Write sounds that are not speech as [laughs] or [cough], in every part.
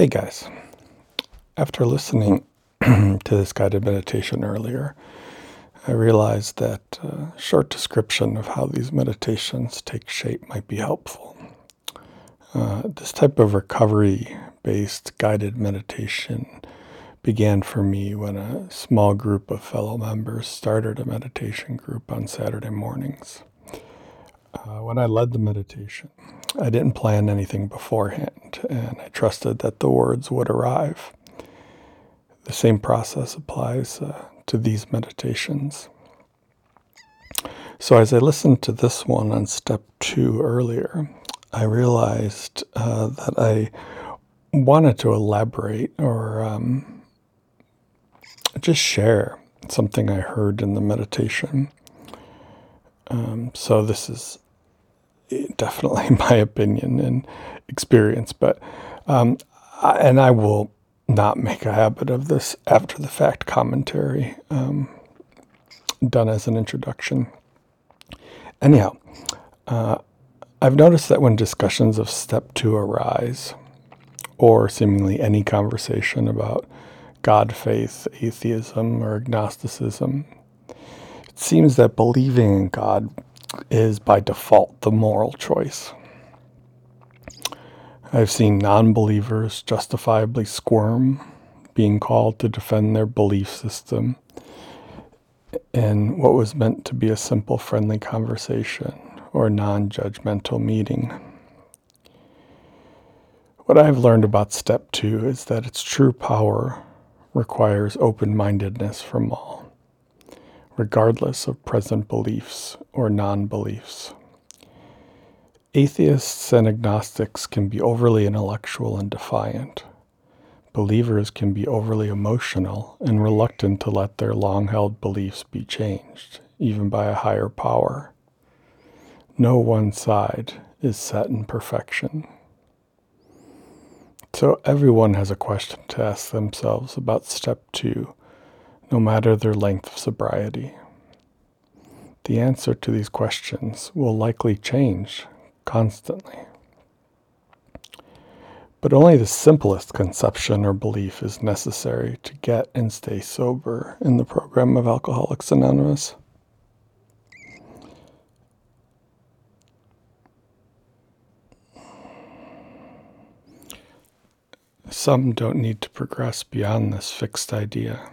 Hey guys, after listening [clears throat] to this guided meditation earlier, I realized that a short description of how these meditations take shape might be helpful. Uh, this type of recovery based guided meditation began for me when a small group of fellow members started a meditation group on Saturday mornings. Uh, when I led the meditation, I didn't plan anything beforehand, and I trusted that the words would arrive. The same process applies uh, to these meditations. So, as I listened to this one on step two earlier, I realized uh, that I wanted to elaborate or um, just share something I heard in the meditation. Um, so this is definitely [laughs] my opinion and experience, but um, I, and I will not make a habit of this after the fact commentary um, done as an introduction. Anyhow, uh, I've noticed that when discussions of step two arise, or seemingly any conversation about God faith, atheism, or agnosticism, it seems that believing in God is by default the moral choice. I've seen non believers justifiably squirm, being called to defend their belief system in what was meant to be a simple, friendly conversation or non judgmental meeting. What I have learned about step two is that its true power requires open mindedness from all regardless of present beliefs or non beliefs. Atheists and agnostics can be overly intellectual and defiant. Believers can be overly emotional and reluctant to let their long held beliefs be changed, even by a higher power. No one side is set in perfection. So everyone has a question to ask themselves about step two no matter their length of sobriety. The answer to these questions will likely change constantly. But only the simplest conception or belief is necessary to get and stay sober in the program of Alcoholics Anonymous. Some don't need to progress beyond this fixed idea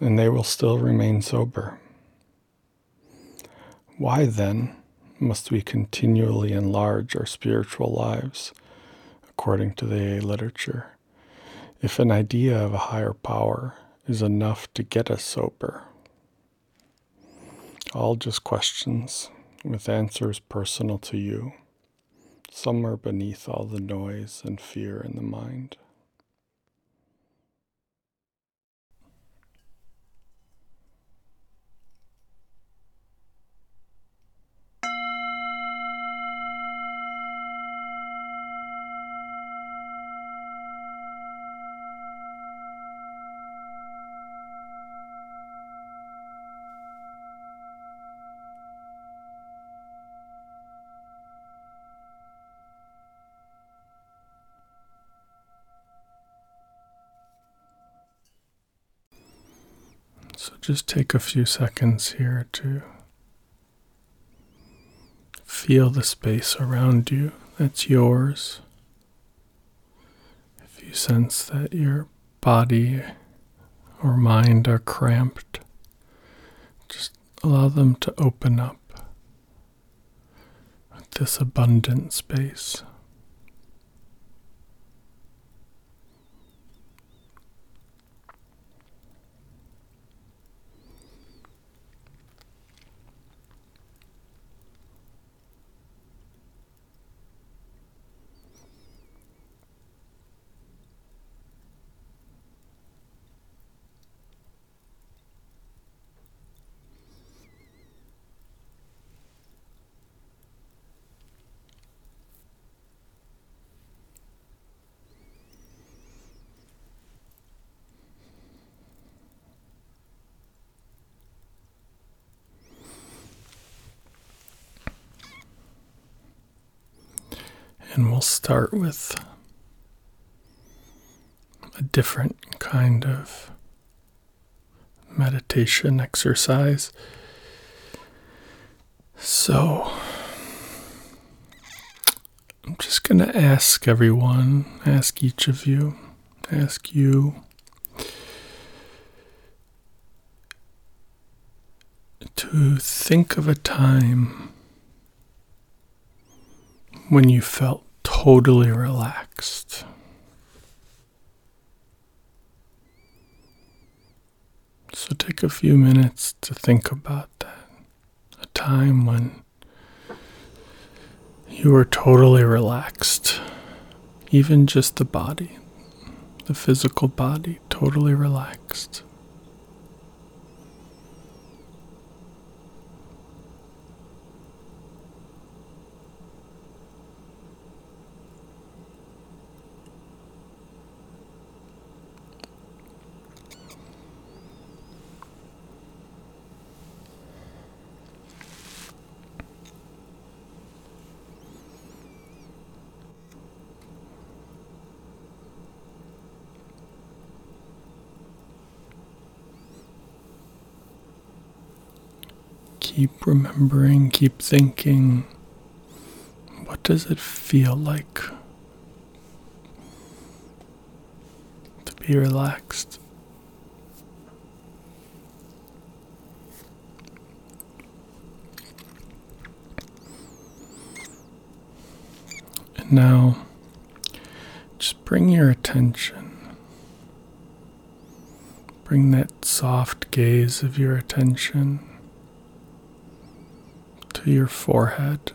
and they will still remain sober. Why then must we continually enlarge our spiritual lives, according to the literature, if an idea of a higher power is enough to get us sober? All just questions with answers personal to you. Some are beneath all the noise and fear in the mind. So just take a few seconds here to feel the space around you that's yours. If you sense that your body or mind are cramped, just allow them to open up with this abundant space. And we'll start with a different kind of meditation exercise. So, I'm just going to ask everyone, ask each of you, ask you to think of a time when you felt totally relaxed. So take a few minutes to think about that. A time when you were totally relaxed. Even just the body, the physical body, totally relaxed. Keep remembering, keep thinking what does it feel like to be relaxed? And now just bring your attention, bring that soft gaze of your attention to your forehead.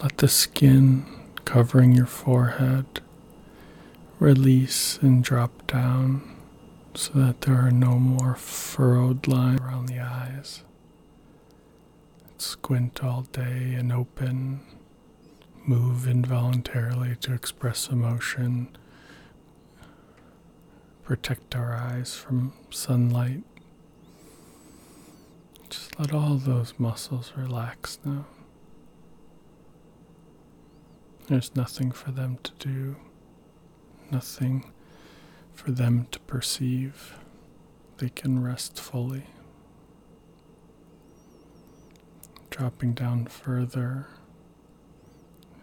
Let the skin covering your forehead release and drop down so that there are no more furrowed lines around the eyes. Squint all day and open. Move involuntarily to express emotion. Protect our eyes from sunlight. Just let all those muscles relax now. There's nothing for them to do, nothing for them to perceive. They can rest fully. Dropping down further,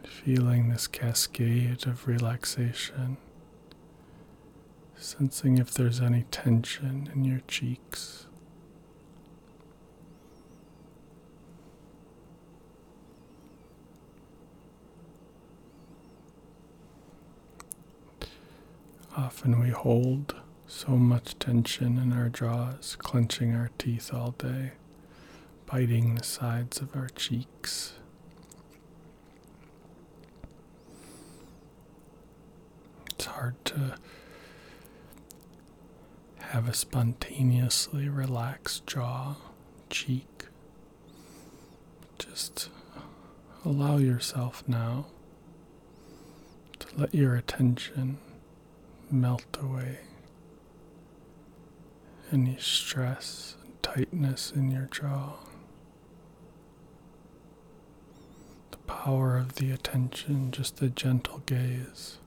feeling this cascade of relaxation, sensing if there's any tension in your cheeks. Often we hold so much tension in our jaws, clenching our teeth all day, biting the sides of our cheeks. It's hard to have a spontaneously relaxed jaw, cheek. Just allow yourself now to let your attention melt away any stress and tightness in your jaw. The power of the attention, just a gentle gaze.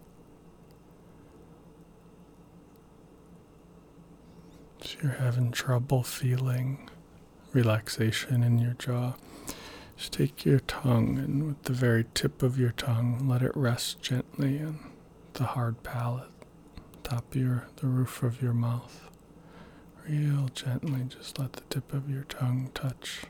If you're having trouble feeling relaxation in your jaw, just take your tongue and with the very tip of your tongue, let it rest gently on the hard palate top of your the roof of your mouth. Real gently, just let the tip of your tongue touch.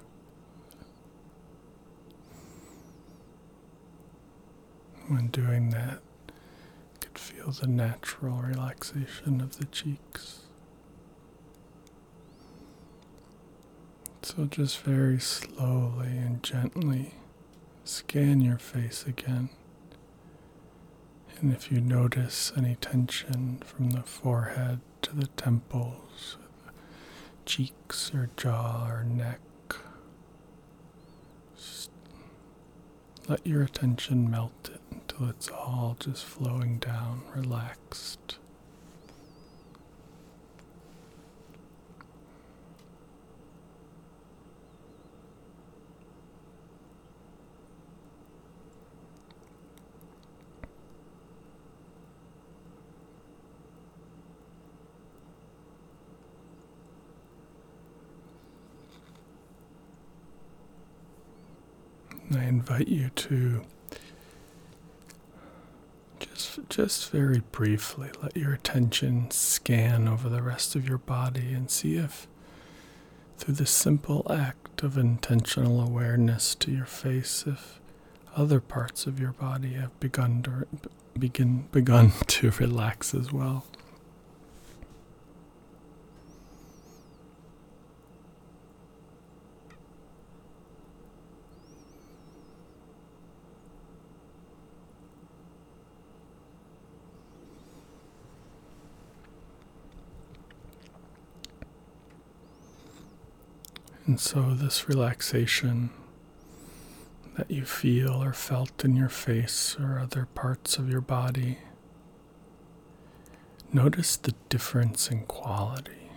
When doing that, you could feel the natural relaxation of the cheeks. So just very slowly and gently scan your face again. And if you notice any tension from the forehead to the temples, cheeks or jaw or neck, just let your attention melt it until it's all just flowing down, relaxed. And I invite you to just just very briefly let your attention scan over the rest of your body and see if through the simple act of intentional awareness to your face if other parts of your body have begun to begin begun to relax as well. And so, this relaxation that you feel or felt in your face or other parts of your body, notice the difference in quality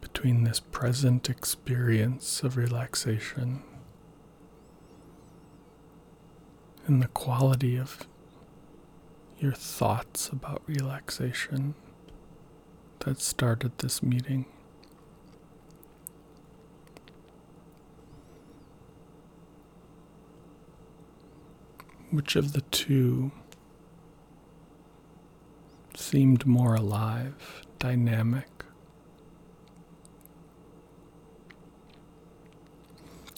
between this present experience of relaxation and the quality of your thoughts about relaxation that started this meeting. Which of the two seemed more alive, dynamic?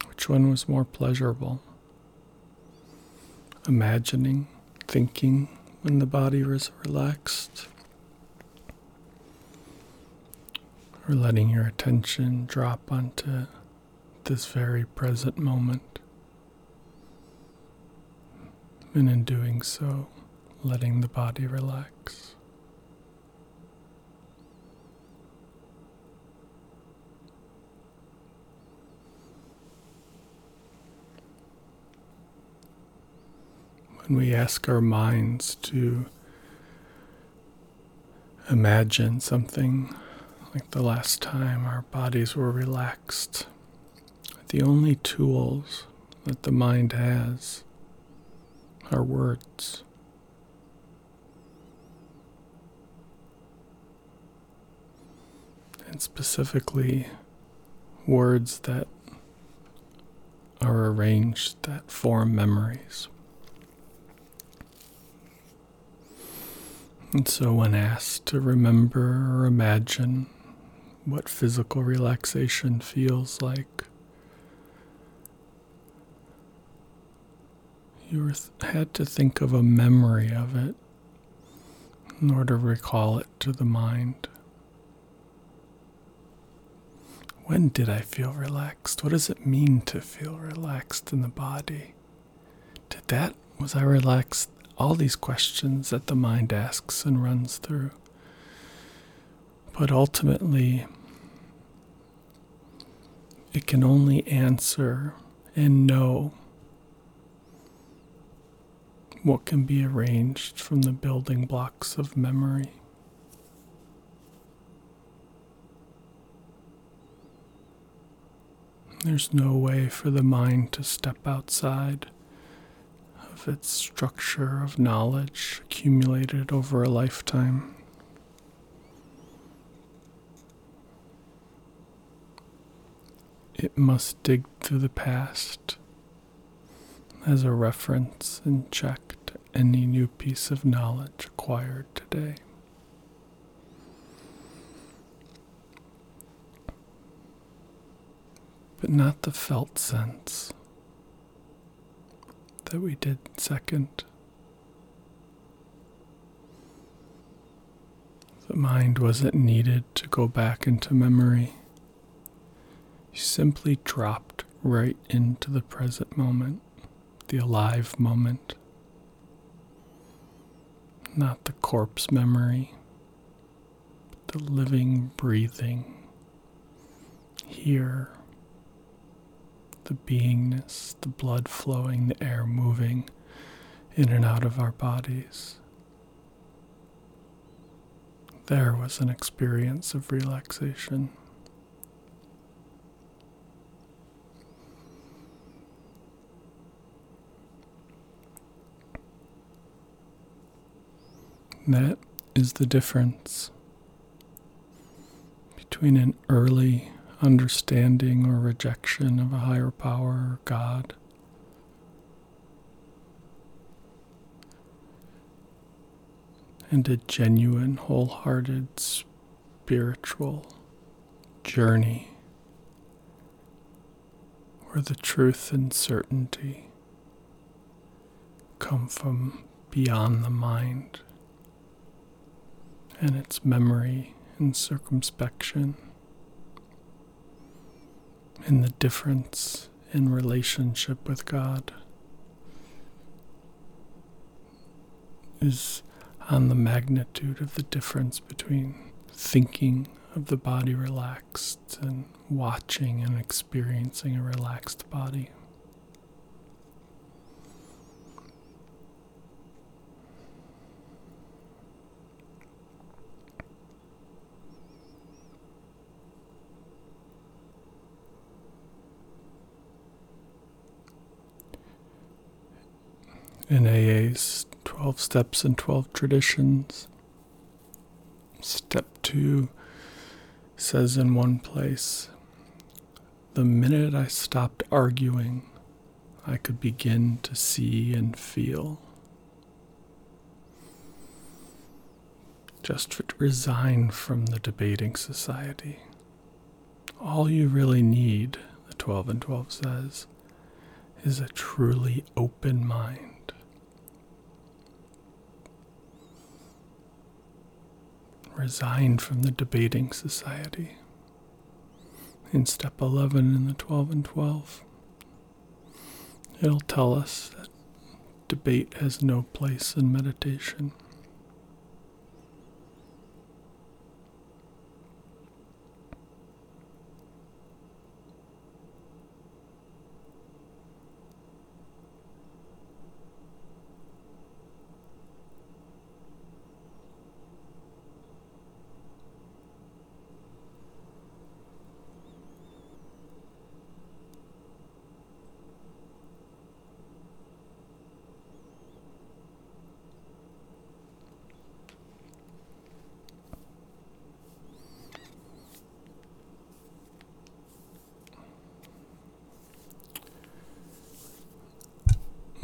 Which one was more pleasurable? Imagining, thinking when the body was relaxed? Or letting your attention drop onto this very present moment? And in doing so, letting the body relax. When we ask our minds to imagine something like the last time our bodies were relaxed, the only tools that the mind has our words. And specifically, words that are arranged that form memories. And so, when asked to remember or imagine what physical relaxation feels like, you had to think of a memory of it in order to recall it to the mind. When did I feel relaxed? What does it mean to feel relaxed in the body? Did that, was I relaxed? All these questions that the mind asks and runs through. But ultimately, it can only answer and know what can be arranged from the building blocks of memory. There's no way for the mind to step outside of its structure of knowledge accumulated over a lifetime. It must dig through the past as a reference and check any new piece of knowledge acquired today. But not the felt sense that we did second. The mind wasn't needed to go back into memory. You simply dropped right into the present moment, the alive moment not the corpse memory, but the living, breathing, here, the beingness, the blood flowing, the air moving in and out of our bodies. There was an experience of relaxation. That is the difference between an early understanding or rejection of a higher power or God. And a genuine, wholehearted spiritual journey where the truth and certainty come from beyond the mind and its memory and circumspection, and the difference in relationship with God is on the magnitude of the difference between thinking of the body relaxed and watching and experiencing a relaxed body. In AA's 12 Steps and 12 Traditions. Step 2 says in one place, The minute I stopped arguing, I could begin to see and feel. Just resign from the debating society. All you really need, the 12 and 12 says, is a truly open mind. Resigned from the debating society. In step 11 in the 12 and 12, it'll tell us that debate has no place in meditation.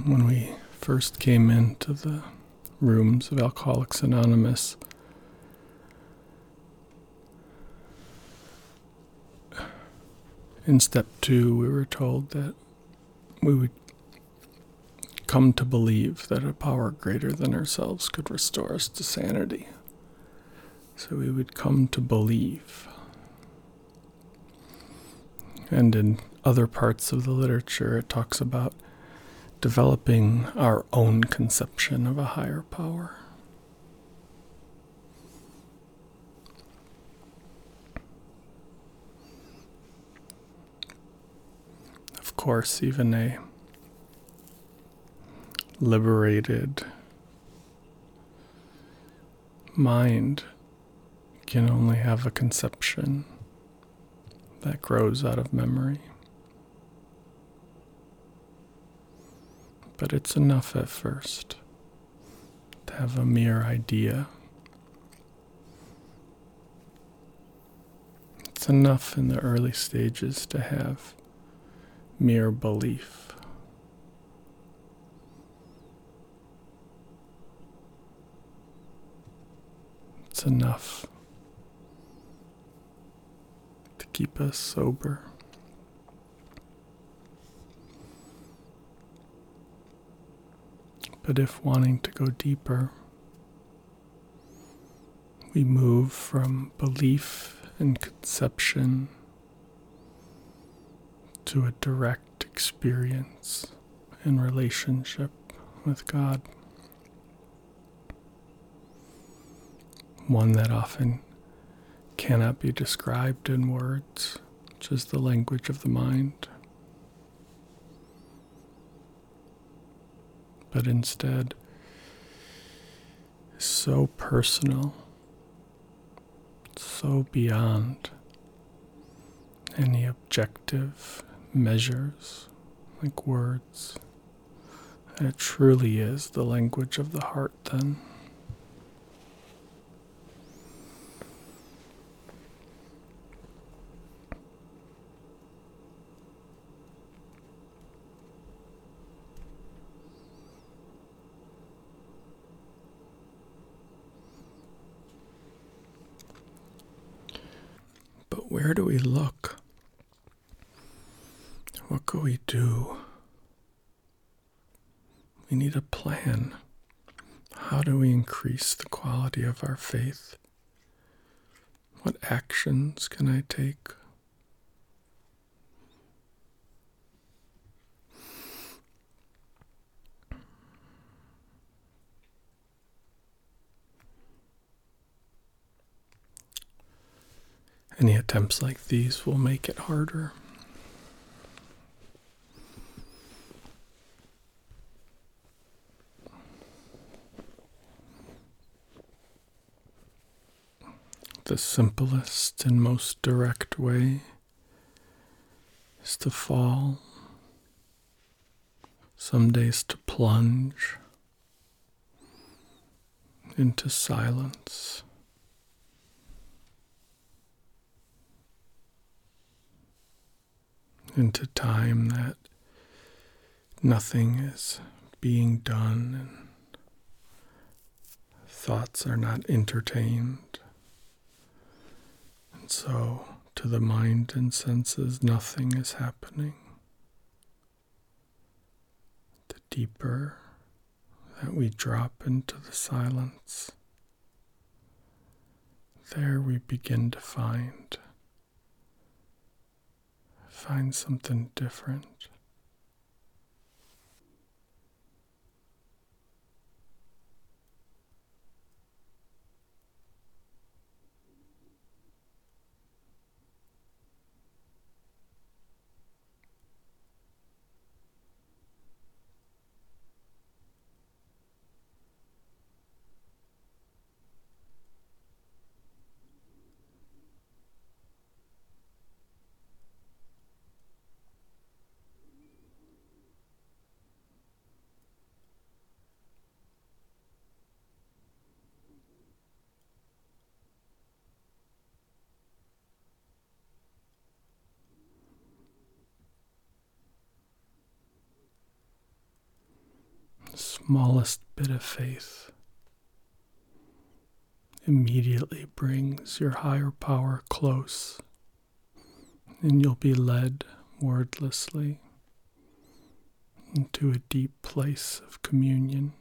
When we first came into the rooms of Alcoholics Anonymous, in step two, we were told that we would come to believe that a power greater than ourselves could restore us to sanity. So we would come to believe. And in other parts of the literature, it talks about developing our own conception of a higher power. Of course, even a liberated mind can only have a conception that grows out of memory. But it's enough at first to have a mere idea. It's enough in the early stages to have mere belief. It's enough to keep us sober. But if wanting to go deeper, we move from belief and conception to a direct experience and relationship with God. One that often cannot be described in words, which is the language of the mind. But instead so personal, so beyond any objective measures like words. It truly is the language of the heart, then. Where do we look? What can we do? We need a plan. How do we increase the quality of our faith? What actions can I take? Any attempts like these will make it harder. The simplest and most direct way is to fall, some days to plunge into silence. Into time that nothing is being done and thoughts are not entertained. And so, to the mind and senses, nothing is happening. The deeper that we drop into the silence, there we begin to find find something different. Smallest bit of faith immediately brings your higher power close, and you'll be led wordlessly into a deep place of communion.